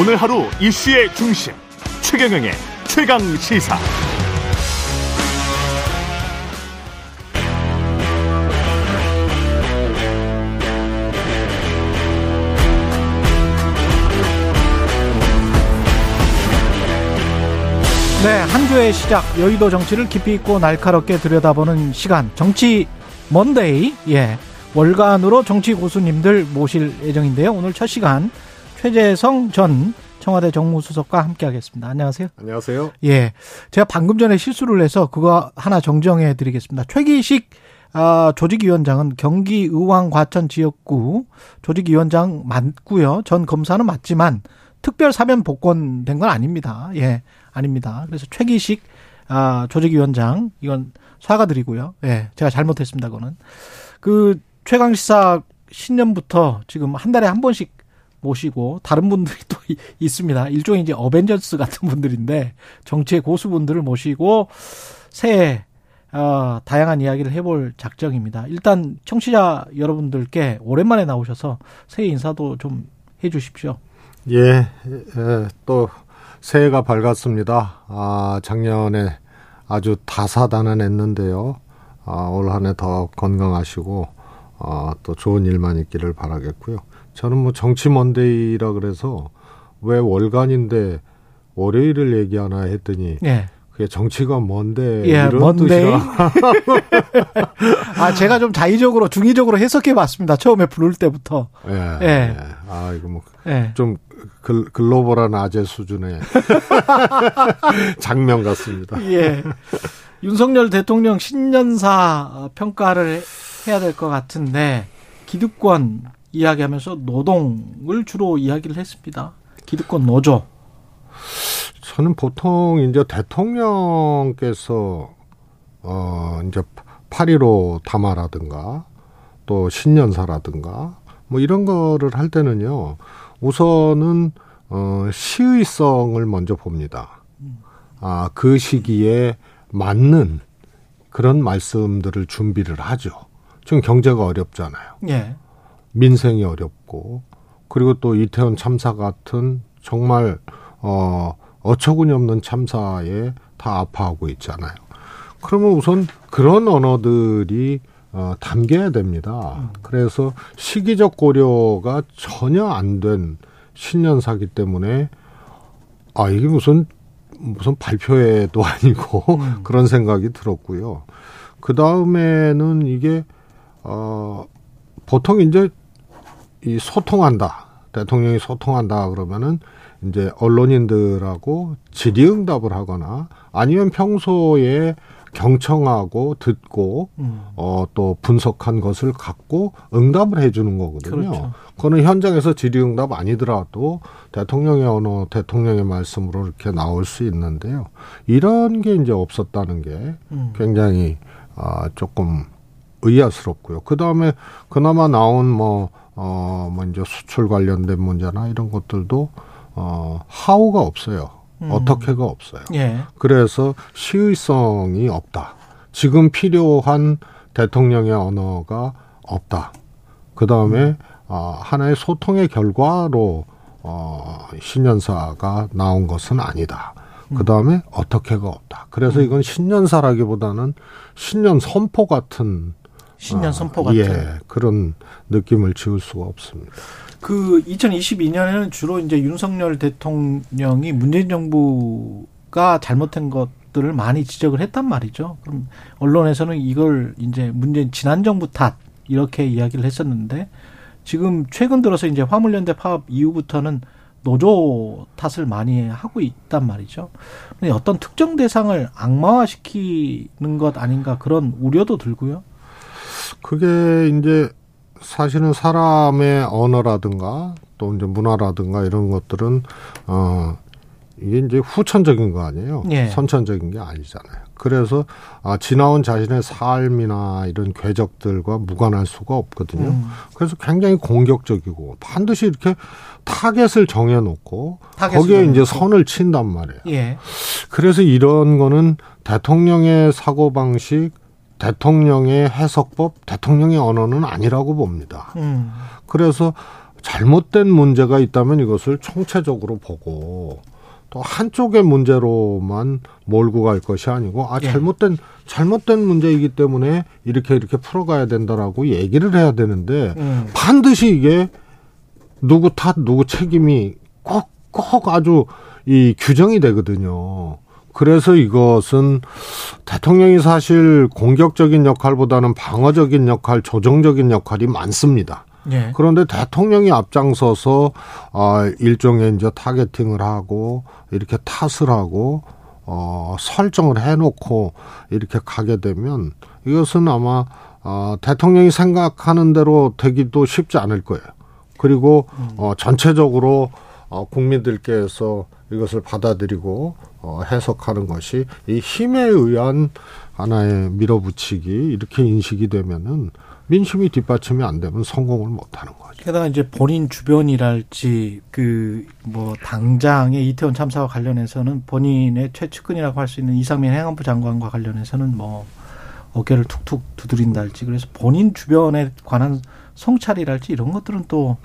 오늘 하루 이슈의 중심 최경영의 최강 시사. 네, 한 주의 시작 여의도 정치를 깊이 있고 날카롭게 들여다보는 시간 정치 먼데이 예 월간으로 정치 고수님들 모실 예정인데요. 오늘 첫 시간 최재성 전 청와대 정무수석과 함께하겠습니다. 안녕하세요. 안녕하세요. 예, 제가 방금 전에 실수를 해서 그거 하나 정정해 드리겠습니다. 최기식 아, 조직위원장은 경기의왕 과천 지역구 조직위원장 맞고요. 전 검사는 맞지만 특별 사면 복권된 건 아닙니다. 예, 아닙니다. 그래서 최기식 아, 조직위원장 이건 사과드리고요. 예, 제가 잘못했습니다. 그거는 그 최강 시사 신년부터 지금 한 달에 한 번씩 모시고 다른 분들이 또 있습니다. 일종의 이제 어벤져스 같은 분들인데 정치의 고수분들을 모시고 새해 어, 다양한 이야기를 해볼 작정입니다. 일단 청취자 여러분들께 오랜만에 나오셔서 새해 인사도 좀 해주십시오. 예, 예, 또 새해가 밝았습니다. 아, 작년에 아주 다사다난했는데요. 아, 올 한 해 더 건강하시고 아, 또 좋은 일만 있기를 바라겠고요. 저는 뭐 정치 먼데이라 그래서 왜 월간인데 월요일을 얘기하나 했더니 예. 그게 정치가 뭔데 예, 이런 먼데이. 뜻이라 아, 제가 좀 자의적으로, 중의적으로 해석해 봤습니다. 처음에 부를 때부터. 예, 예. 예. 아 이거 뭐 예. 좀 글, 글로벌한 아재 수준의 장면 같습니다. 예. 윤석열 대통령 신년사 평가를 해야 될 것 같은데, 기득권 이야기하면서 노동을 주로 이야기를 했습니다. 기득권 노조. 저는 보통 이제 대통령께서 어 이제 8.15 담화라든가 또 신년사라든가 뭐 이런 거를 할 때는요 우선은 어 시의성을 먼저 봅니다. 아 그 시기에 맞는 그런 말씀들을 준비를 하죠. 지금 경제가 어렵잖아요. 예. 민생이 어렵고 그리고 또 이태원 참사 같은 정말 어 어처구니 없는 참사에 다 아파하고 있잖아요. 그러면 우선 그런 언어들이 어, 담겨야 됩니다. 그래서 시기적 고려가 전혀 안 된 신년사기 때문에 아 이게 무슨 무슨 발표회도 아니고 음. 그런 생각이 들었고요. 그 다음에는 이게 어 보통 이제 이 소통한다 대통령이 소통한다 그러면은 이제 언론인들하고 질의응답을 하거나 아니면 평소에 경청하고 듣고 음. 어또 분석한 것을 갖고 응답을 해주는 거거든요. 그렇죠. 그거는 현장에서 질의응답 아니더라도 대통령의 언어, 대통령의 말씀으로 이렇게 나올 수 있는데요. 이런 게 이제 없었다는 게 음. 굉장히 아 조금 의아스럽고요. 그 다음에 그나마 나온 뭐, 어, 뭐 이제 수출 관련된 문제나 이런 것들도 어, 하우가 없어요. 음. 어떻게가 없어요. 예. 그래서 시의성이 없다. 지금 필요한 대통령의 언어가 없다. 그 다음에 어, 하나의 소통의 결과로 어, 신년사가 나온 것은 아니다. 그 다음에 어떻게가 없다. 그래서 이건 신년사라기보다는 신년 선포 같은 신년 어, 선포 같은. 예, 그런 느낌을 지울 수가 없습니다. 그 2022년에는 주로 이제 윤석열 대통령이 문재인 정부가 잘못한 것들을 많이 지적을 했단 말이죠. 그럼 언론에서는 이걸 이제 문재인 지난 정부 탓 이렇게 이야기를 했었는데 지금 최근 들어서 이제 화물연대 파업 이후부터는 노조 탓을 많이 하고 있단 말이죠. 근데 어떤 특정 대상을 악마화시키는 것 아닌가 그런 우려도 들고요. 그게 이제 사실은 사람의 언어라든가 또 이제 문화라든가 이런 것들은 어 이게 이제 후천적인 거 아니에요. 예. 선천적인 게 아니잖아요. 그래서 아 지나온 자신의 삶이나 이런 궤적들과 무관할 수가 없거든요. 음. 그래서 굉장히 공격적이고 반드시 이렇게 타겟을 정해놓고 타겟을 거기에 이제 정해놓고. 선을 친단 말이에요. 예. 그래서 이런 거는 대통령의 사고 방식, 대통령의 해석법, 대통령의 언어는 아니라고 봅니다. 음. 그래서 잘못된 문제가 있다면 이것을 총체적으로 보고 또 한쪽의 문제로만 몰고 갈 것이 아니고 아 예. 잘못된 잘못된 문제이기 때문에 이렇게 이렇게 풀어가야 된다라고 얘기를 해야 되는데 음. 반드시 이게 누구 탓 누구 책임이 꼭꼭 아주 이 규정이 되거든요. 그래서 이것은 대통령이 사실 공격적인 역할보다는 방어적인 역할, 조정적인 역할이 많습니다. 예. 그런데 대통령이 앞장서서 아 일종의 이제 타겟팅을 하고 이렇게 탓을 하고 어 설정을 해놓고 이렇게 가게 되면 이것은 아마 어 대통령이 생각하는 대로 되기도 쉽지 않을 거예요. 그리고 어 전체적으로 어 국민들께서 이것을 받아들이고 어 해석하는 것이 이 힘에 의한 하나의 밀어붙이기 이렇게 인식이 되면은 민심이 뒷받침이 안 되면 성공을 못 하는 거죠. 게다가 이제 본인 주변이랄지 그 뭐 당장의 이태원 참사와 관련해서는 본인의 최측근이라고 할 수 있는 이상민 행안부 장관과 관련해서는 뭐 어깨를 툭툭 두드린달지 그래서 본인 주변에 관한 성찰이랄지 이런 것들은 또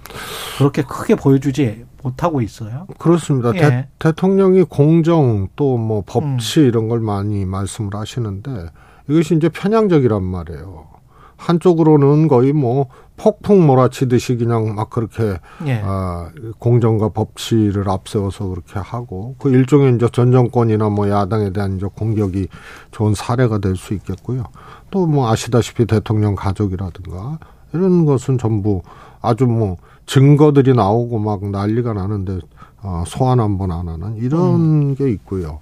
그렇게 크게 보여주지 못하고 있어요. 그렇습니다. 예. 대, 통령이 공정 또 뭐 법치 음. 이런 걸 많이 말씀을 하시는데 이것이 이제 편향적이란 말이에요. 한쪽으로는 거의 뭐 폭풍 몰아치듯이 그냥 막 그렇게 예. 아, 공정과 법치를 앞세워서 그렇게 하고 그 일종의 이제 전 정권이나 뭐 야당에 대한 이제 공격이 좋은 사례가 될 수 있겠고요. 또 뭐 아시다시피 대통령 가족이라든가 이런 것은 전부 아주 뭐 증거들이 나오고 막 난리가 나는데 어, 소환 한 번 안 하는 이런 게 있고요.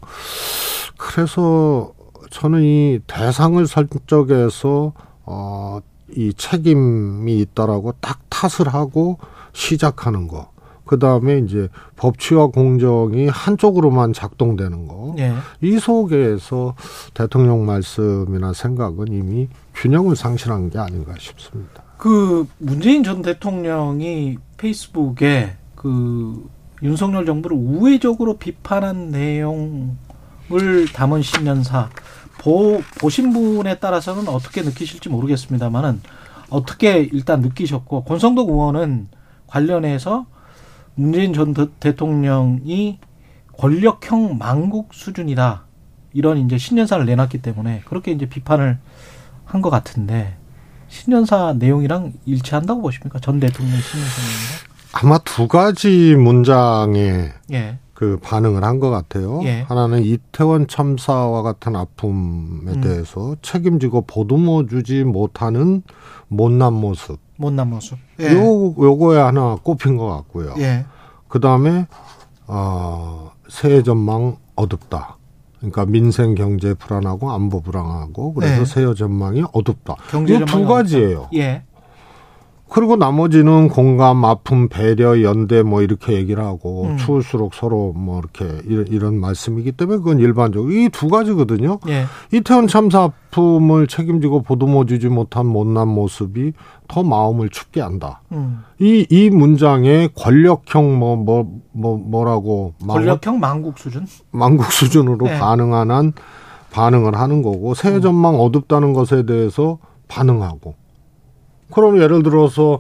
그래서 저는 이 대상을 설정해서 어, 이 책임이 있다라고 딱 탓을 하고 시작하는 거. 그 다음에 이제 법치와 공정이 한쪽으로만 작동되는 거. 예. 이 속에서 대통령 말씀이나 생각은 이미 균형을 상실한 게 아닌가 싶습니다. 그 문재인 전 대통령이 페이스북에 그 윤석열 정부를 우회적으로 비판한 내용을 담은 신년사 보, 보신 분에 따라서는 어떻게 느끼실지 모르겠습니다만은 어떻게 일단 느끼셨고 권성동 의원은 관련해서 문재인 전 대- 대통령이 권력형 망국 수준이다. 이런 이제 신년사를 내놨기 때문에 그렇게 이제 비판을 한 것 같은데 신년사 내용이랑 일치한다고 보십니까? 전 대통령 신년사 아마 두 가지 문장에? 예. 그 반응을 한 것 같아요. 예. 하나는 이태원 참사와 같은 아픔에 음. 대해서 책임지고 보듬어 주지 못하는 못난 모습. 못난 모습. 요 요거에 하나 꼽힌 것 같고요. 예. 그 다음에 어, 새해 전망 어둡다. 그러니까 민생 경제 불안하고 안보 불안하고 그래서 네. 새해 전망이 어둡다. 경제 이두 전망이 가지예요. 예. 그리고 나머지는 공감, 아픔, 배려, 연대 뭐 이렇게 얘기를 하고 음. 추울수록 서로 뭐 이렇게 이런, 이런 말씀이기 때문에 그건 일반적으로 이두 가지거든요. 예. 이태원 참사 아픔을 책임지고 보듬어주지 못한 못난 모습이 더 마음을 춥게 한다. 음. 이, 이 문장에 권력형 뭐, 뭐, 뭐, 뭐라고. 망- 권력형 망국 수준? 망국 수준으로 네. 반응한 한 반응을 하는 거고, 새해 전망 어둡다는 것에 대해서 반응하고. 그럼 예를 들어서,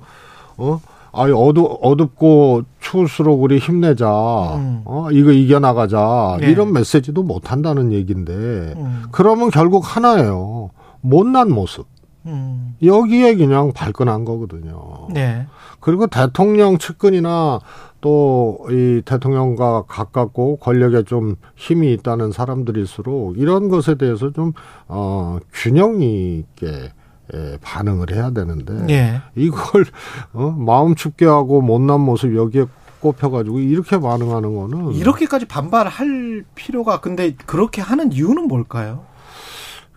어? 아이, 어두, 어둡고 추울수록 우리 힘내자. 음. 어? 이거 이겨 나가자. 네. 이런 메시지도 못 한다는 얘기인데. 음. 그러면 결국 하나예요. 못난 모습. 음. 여기에 그냥 발끈한 거거든요. 네. 그리고 대통령 측근이나 또 이 대통령과 가깝고 권력에 좀 힘이 있다는 사람들일수록 이런 것에 대해서 좀, 어, 균형 있게 에, 반응을 해야 되는데 예. 이걸 어, 마음 춥게 하고 못난 모습 여기에 꼽혀가지고 이렇게 반응하는 거는 이렇게까지 반발할 필요가 근데 그렇게 하는 이유는 뭘까요?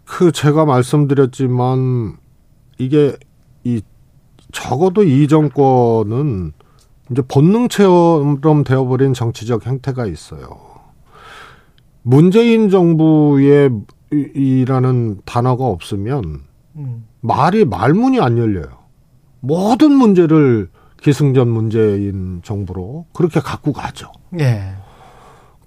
그 제가 말씀드렸지만 이게 이 적어도 이 정권은 이제 본능처럼 되어버린 정치적 행태가 있어요. 문재인 정부의 이- 이라는 단어가 없으면 음. 말이 말문이 안 열려요. 모든 문제를 기승전 문재인 정부로 그렇게 갖고 가죠. 예.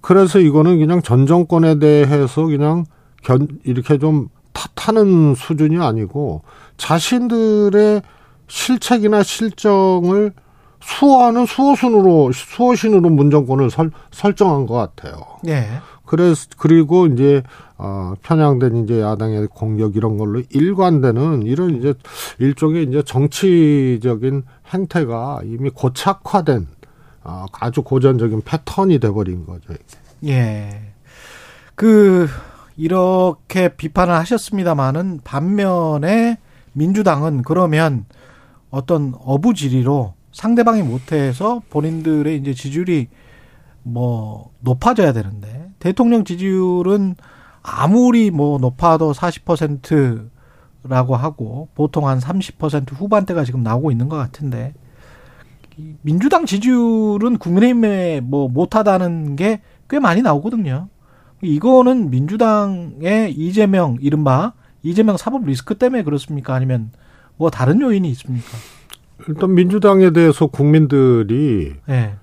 그래서 이거는 그냥 전 정권에 대해서 그냥 견, 이렇게 좀 탓하는 수준이 아니고 자신들의 실책이나 실정을 수호하는 수호순으로 수호신으로 문정권을 설, 설정한 것 같아요. 예. 그래서 그리고 이제 어 편향된 이제 야당의 공격 이런 걸로 일관되는 이런 이제 일종의 이제 정치적인 행태가 이미 고착화된 어, 아주 고전적인 패턴이 돼 버린 거죠. 예. 그 이렇게 비판을 하셨습니다마는 반면에 민주당은 그러면 어떤 어부지리로 상대방이 못해서 본인들의 이제 지지율이 뭐 높아져야 되는데 대통령 지지율은 아무리 뭐 높아도 40%라고 하고 보통 한 30% 후반대가 지금 나오고 있는 것 같은데 민주당 지지율은 국민의힘에 뭐 못하다는 게 꽤 많이 나오거든요. 이거는 민주당의 이재명 이른바 이재명 사법 리스크 때문에 그렇습니까? 아니면 뭐 다른 요인이 있습니까? 일단 민주당에 대해서 국민들이 네.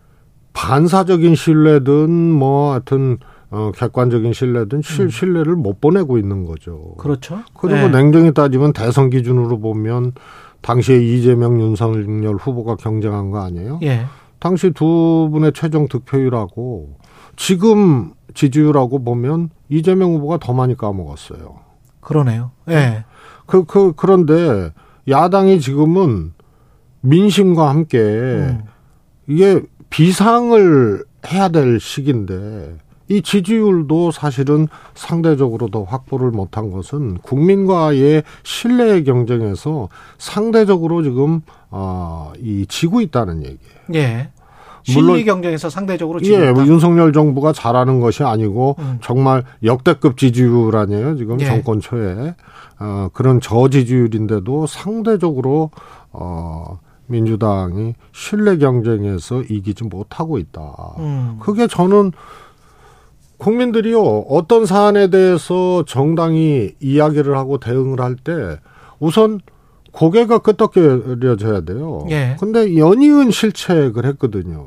반사적인 신뢰든 뭐 하여튼 어, 객관적인 신뢰든 실, 음. 신뢰를 못 보내고 있는 거죠. 그렇죠. 그리고 네. 냉정히 따지면 대선 기준으로 보면 당시에 이재명, 윤석열 후보가 경쟁한 거 아니에요? 예. 당시 두 분의 최종 득표율하고 지금 지지율하고 보면 이재명 후보가 더 많이 까먹었어요. 그러네요. 예. 그, 그, 그런데 야당이 지금은 민심과 함께 음. 이게 비상을 해야 될 시기인데 이 지지율도 사실은 상대적으로 더 확보를 못한 것은 국민과의 신뢰 경쟁에서 상대적으로 지금 어이 지고 있다는 얘기예요. 예. 물론 경쟁에서 상대적으로 지고 예, 뭐 윤석열 정부가 잘하는 것이 아니고 음. 정말 역대급 지지율 아니에요 지금 예. 정권 초에 어, 그런 저지지율인데도 상대적으로 어 민주당이 신뢰 경쟁에서 이기지 못하고 있다. 음. 그게 저는 국민들이요 어떤 사안에 대해서 정당이 이야기를 하고 대응을 할 때 우선 고개가 끄덕여져야 돼요. 예. 근데 연이은 실책을 했거든요.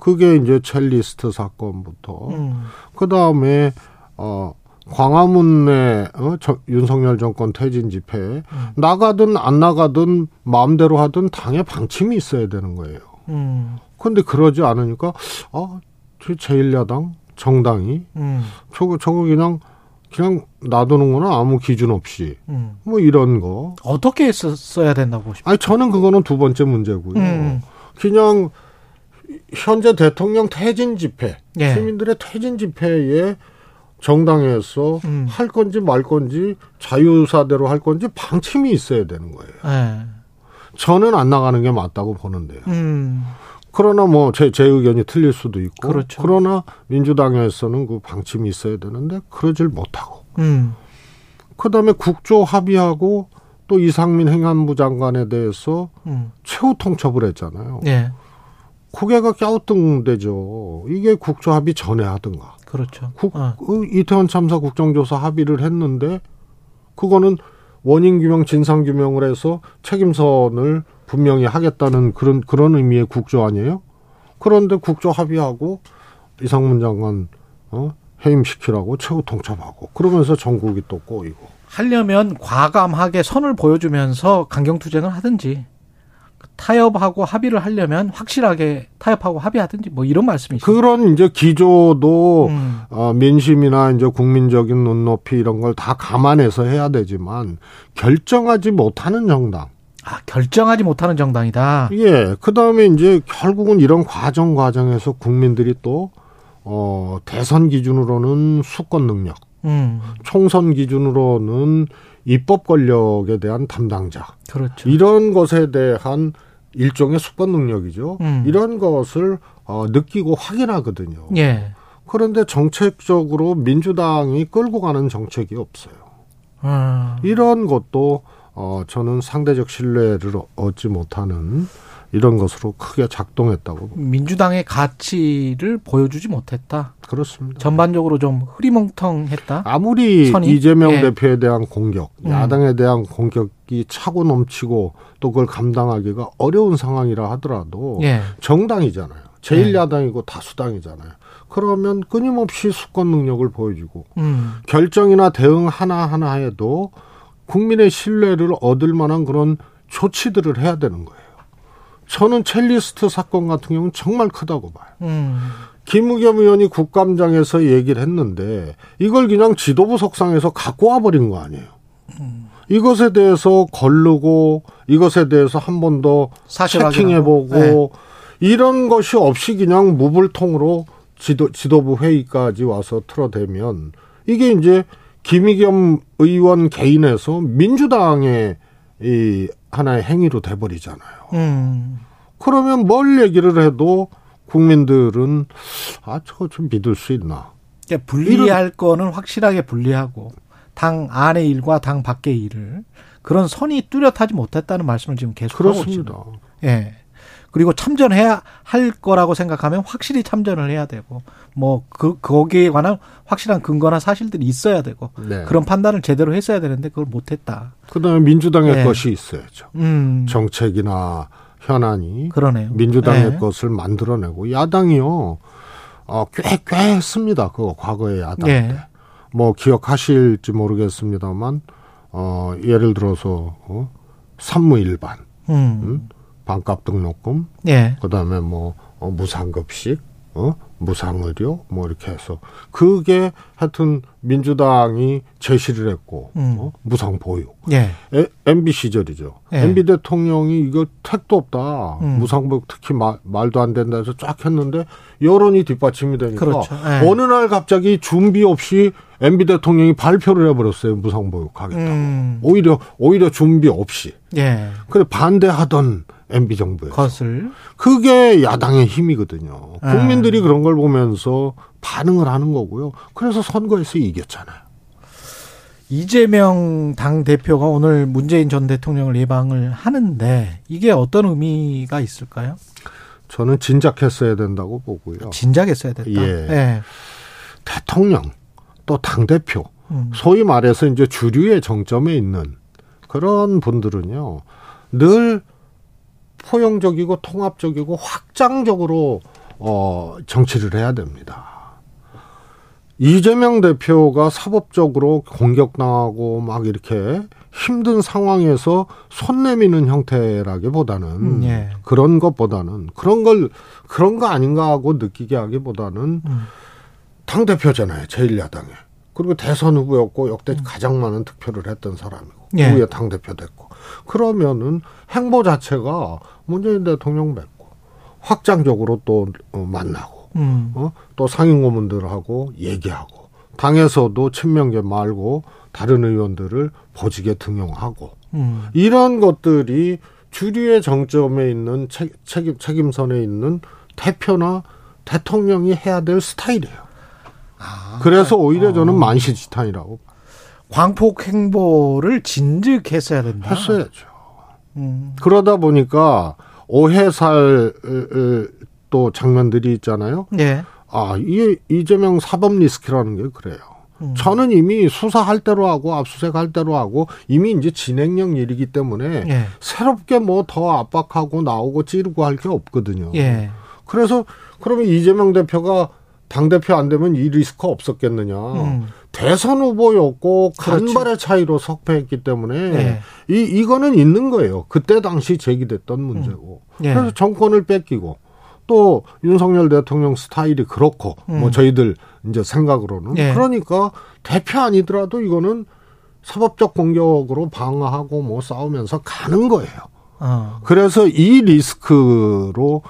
그게 이제 첼리스트 사건부터 음. 그 다음에 어 광화문에 어, 저, 윤석열 정권 퇴진 집회 음. 나가든 안 나가든 마음대로 하든 당의 방침이 있어야 되는 거예요. 음. 근데 그러지 않으니까 아, 제1야당 정당이 음. 저거 저거 그냥 그냥 놔두는구나 아무 기준 없이 음. 뭐 이런 거 어떻게 써야 된다고 보십니까? 아니 저는 그거는 두 번째 문제고요. 음. 그냥 현재 대통령 퇴진 집회 예. 시민들의 퇴진 집회에 정당에서 음. 할 건지 말 건지 자유사대로 할 건지 방침이 있어야 되는 거예요. 네. 저는 안 나가는 게 맞다고 보는데요. 음. 그러나 뭐 제 제 의견이 틀릴 수도 있고 그렇죠. 그러나 민주당에서는 그 방침이 있어야 되는데 그러질 못하고 음. 그다음에 국조 합의하고 또 이상민 행안부 장관에 대해서 음. 최후 통첩을 했잖아요. 네. 고개가 갸우뚱되죠. 이게 국조 합의 전에 하든가. 그렇죠. 국, 어. 그 이태원 참사 국정조사 합의를 했는데 그거는 원인 규명, 진상 규명을 해서 책임선을 분명히 하겠다는 그런 그런 의미의 국조 아니에요? 그런데 국조 합의하고 이상문 장관 어? 해임시키라고 최후 통첩하고 그러면서 전국이 또 꼬이고 하려면 과감하게 선을 보여주면서 강경 투쟁을 하든지 타협하고 합의를 하려면 확실하게 타협하고 합의하든지 뭐 이런 말씀이시죠. 그런 이제 기조도 음. 어, 민심이나 이제 국민적인 눈높이 이런 걸 다 감안해서 해야 되지만 결정하지 못하는 정당. 아, 결정하지 못하는 정당이다. 예. 그 다음에 이제 결국은 이런 과정 과정에서 국민들이 또 어, 대선 기준으로는 수권 능력, 음. 총선 기준으로는 입법 권력에 대한 담당자. 그렇죠. 이런 것에 대한 일종의 수권 능력이죠. 음. 이런 것을 어, 느끼고 확인하거든요. 예. 그런데 정책적으로 민주당이 끌고 가는 정책이 없어요. 음. 이런 것도 어, 저는 상대적 신뢰를 얻지 못하는 이런 것으로 크게 작동했다고. 민주당의 가치를 보여주지 못했다. 그렇습니다. 전반적으로 좀 흐리멍텅했다. 아무리 선이? 이재명 예. 대표에 대한 공격, 음. 야당에 대한 공격이 차고 넘치고 또 그걸 감당하기가 어려운 상황이라 하더라도 예. 정당이잖아요. 제1야당이고 예. 다수당이잖아요. 그러면 끊임없이 수권 능력을 보여주고 음. 결정이나 대응 하나하나에도 국민의 신뢰를 얻을 만한 그런 조치들을 해야 되는 거예요. 저는 첼리스트 사건 같은 경우는 정말 크다고 봐요. 음. 김의겸 의원이 국감장에서 얘기를 했는데 이걸 그냥 지도부 석상에서 갖고 와버린 거 아니에요. 이것에 대해서 걸르고 이것에 대해서 한 번 더 체킹해보고 네. 이런 것이 없이 그냥 무불통으로 지도, 지도부 회의까지 와서 틀어대면 이게 이제 김의겸 의원 개인에서 민주당의 이 하나의 행위로 돼버리잖아요. 음. 그러면 뭘 얘기를 해도 국민들은 아 저거 좀 믿을 수 있나? 그러니까 분리할 이런... 거는 확실하게 분리하고 당 안의 일과 당 밖의 일을 그런 선이 뚜렷하지 못했다는 말씀을 지금 계속하고 있습니다. 예. 그리고 참전해야 할 거라고 생각하면 확실히 참전을 해야 되고 뭐 그 거기에 관한 확실한 근거나 사실들이 있어야 되고 네. 그런 판단을 제대로 했어야 되는데 그걸 못했다. 그다음에 민주당의 네. 것이 있어야죠. 음. 정책이나 현안이 그러네요. 민주당의 네. 것을 만들어내고 야당이요. 어, 꽤, 꽤 했습니다. 그거 과거에 야당 네. 때. 뭐 기억하실지 모르겠습니다만 어, 예를 들어서 어, 산무일반, 음. 음? 반값 등록금, 예. 그다음에 뭐 어, 무상급식, 어? 무상의료 뭐 이렇게 해서 그게 하여튼 민주당이 제시를 했고 음. 어? 무상 보육 예. 에, MB 시절이죠. 예. MB 대통령이 이거 택도 없다. 음. 무상 보육 특히 마, 말도 안 된다 해서 쫙 했는데 여론이 뒷받침이 되니까 그렇죠. 예. 어느 날 갑자기 준비 없이 MB 대통령이 발표를 해버렸어요. 무상 보육 하겠다고. 음. 오히려 오히려 준비 없이. 예. 근데 반대하던 MB 정부에서. 것을. 그게 야당의 힘이거든요. 네. 국민들이 그런 걸 보면서 반응을 하는 거고요. 그래서 선거에서 이겼잖아요. 이재명 당 대표가 오늘 문재인 전 대통령을 예방을 하는데 이게 어떤 의미가 있을까요? 저는 진작했어야 된다고 보고요. 진작했어야 됐다. 예. 예. 대통령 또 당 대표 음. 소위 말해서 이제 주류의 정점에 있는 그런 분들은요 늘 포용적이고 통합적이고 확장적으로 어 정치를 해야 됩니다. 이재명 대표가 사법적으로 공격당하고 막 이렇게 힘든 상황에서 손 내미는 형태라기보다는 음, 예. 그런 것보다는 그런 걸 그런 거 아닌가 하고 느끼게 하기보다는 음. 당 대표잖아요 제일야당에 그리고 대선 후보였고 역대 음. 가장 많은 득표를 했던 사람이고 예. 후에 당 대표 됐고 그러면은 행보 자체가 문재인 대통령 뵙고 확장적으로 또 어, 만나고 음. 어? 또 상임 고문들하고 얘기하고 당에서도 친명계 말고 다른 의원들을 보직에 등용하고 음. 이런 것들이 주류의 정점에 있는 책, 책임 책임선에 있는 대표나 대통령이 해야 될 스타일이에요. 아, 그래서 오히려 저는 어. 만시지탄이라고. 광폭 행보를 진즉했어야 된다. 했어야죠. 음. 그러다 보니까 오해살 또 장면들이 있잖아요. 네. 아, 이 이재명 사법 리스크라는 게 그래요. 음. 저는 이미 수사할 대로 하고 압수수색할 대로 하고 이미 이제 진행형 일이기 때문에 예. 새롭게 뭐 더 압박하고 나오고 찌르고 할 게 없거든요. 예. 그래서 그러면 이재명 대표가 당 대표 안 되면 이 리스크 없었겠느냐. 음. 대선 후보였고 그렇죠. 간발의 차이로 석패했기 때문에 네. 이 이거는 있는 거예요. 그때 당시 제기됐던 문제고. 음. 네. 그래서 정권을 뺏기고 또 윤석열 대통령 스타일이 그렇고 음. 뭐 저희들 이제 생각으로는 네. 그러니까 대표 아니더라도 이거는 사법적 공격으로 방어하고 뭐 싸우면서 가는 거예요. 어. 그래서 이 리스크로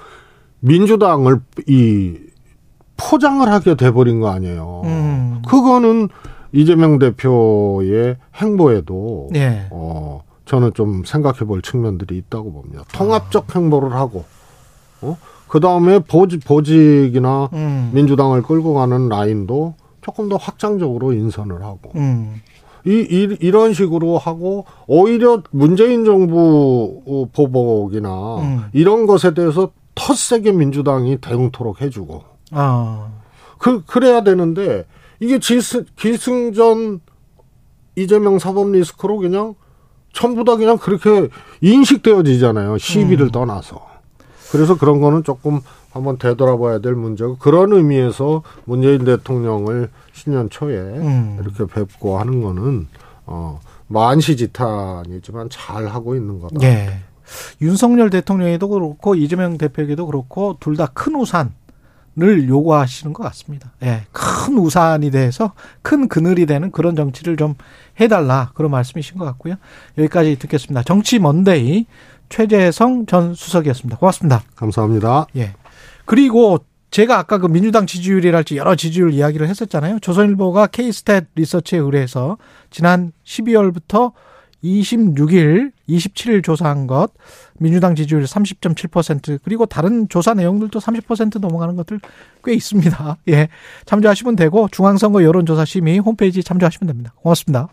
민주당을 이 포장을 하게 돼버린 거 아니에요. 음. 그거는 이재명 대표의 행보에도 네. 어 저는 좀 생각해 볼 측면들이 있다고 봅니다. 통합적 행보를 하고 어? 그다음에 보직 보직이나 음. 민주당을 끌고 가는 라인도 조금 더 확장적으로 인선을 하고 음. 이, 이 이런 식으로 하고 오히려 문재인 정부 보복이나 음. 이런 것에 대해서 텃세게 민주당이 대응토록 해주고 아. 그 그래야 되는데 이게 기승, 기승전 이재명 사법 리스크로 그냥 전부 다 그냥 그렇게 인식되어지잖아요. 시비를 음. 떠나서. 그래서 그런 거는 조금 한번 되돌아봐야 될 문제고 그런 의미에서 문재인 대통령을 신년 초에 음. 이렇게 뵙고 하는 거는 어 만시지탄이지만 잘 하고 있는 거다. 예. 윤석열 대통령에도 그렇고 이재명 대표에게도 그렇고 둘 다 큰 우산 을 요구하시는 것 같습니다. 예, 큰 우산이 돼서 큰 그늘이 되는 그런 정치를 좀 해달라 그런 말씀이신 것 같고요. 여기까지 듣겠습니다. 정치 먼데이 최재성 전 수석이었습니다. 고맙습니다. 감사합니다. 예. 그리고 제가 아까 그 민주당 지지율이랄지 여러 지지율 이야기를 했었잖아요. 조선일보가 K스탯 리서치에 의뢰해서 지난 12월부터 26일, 27일 조사한 것, 민주당 지지율 30.7%, 그리고 다른 조사 내용들도 30% 넘어가는 것들 꽤 있습니다. 예. 참조하시면 되고, 중앙선거 여론조사 심의 홈페이지 참조하시면 됩니다. 고맙습니다.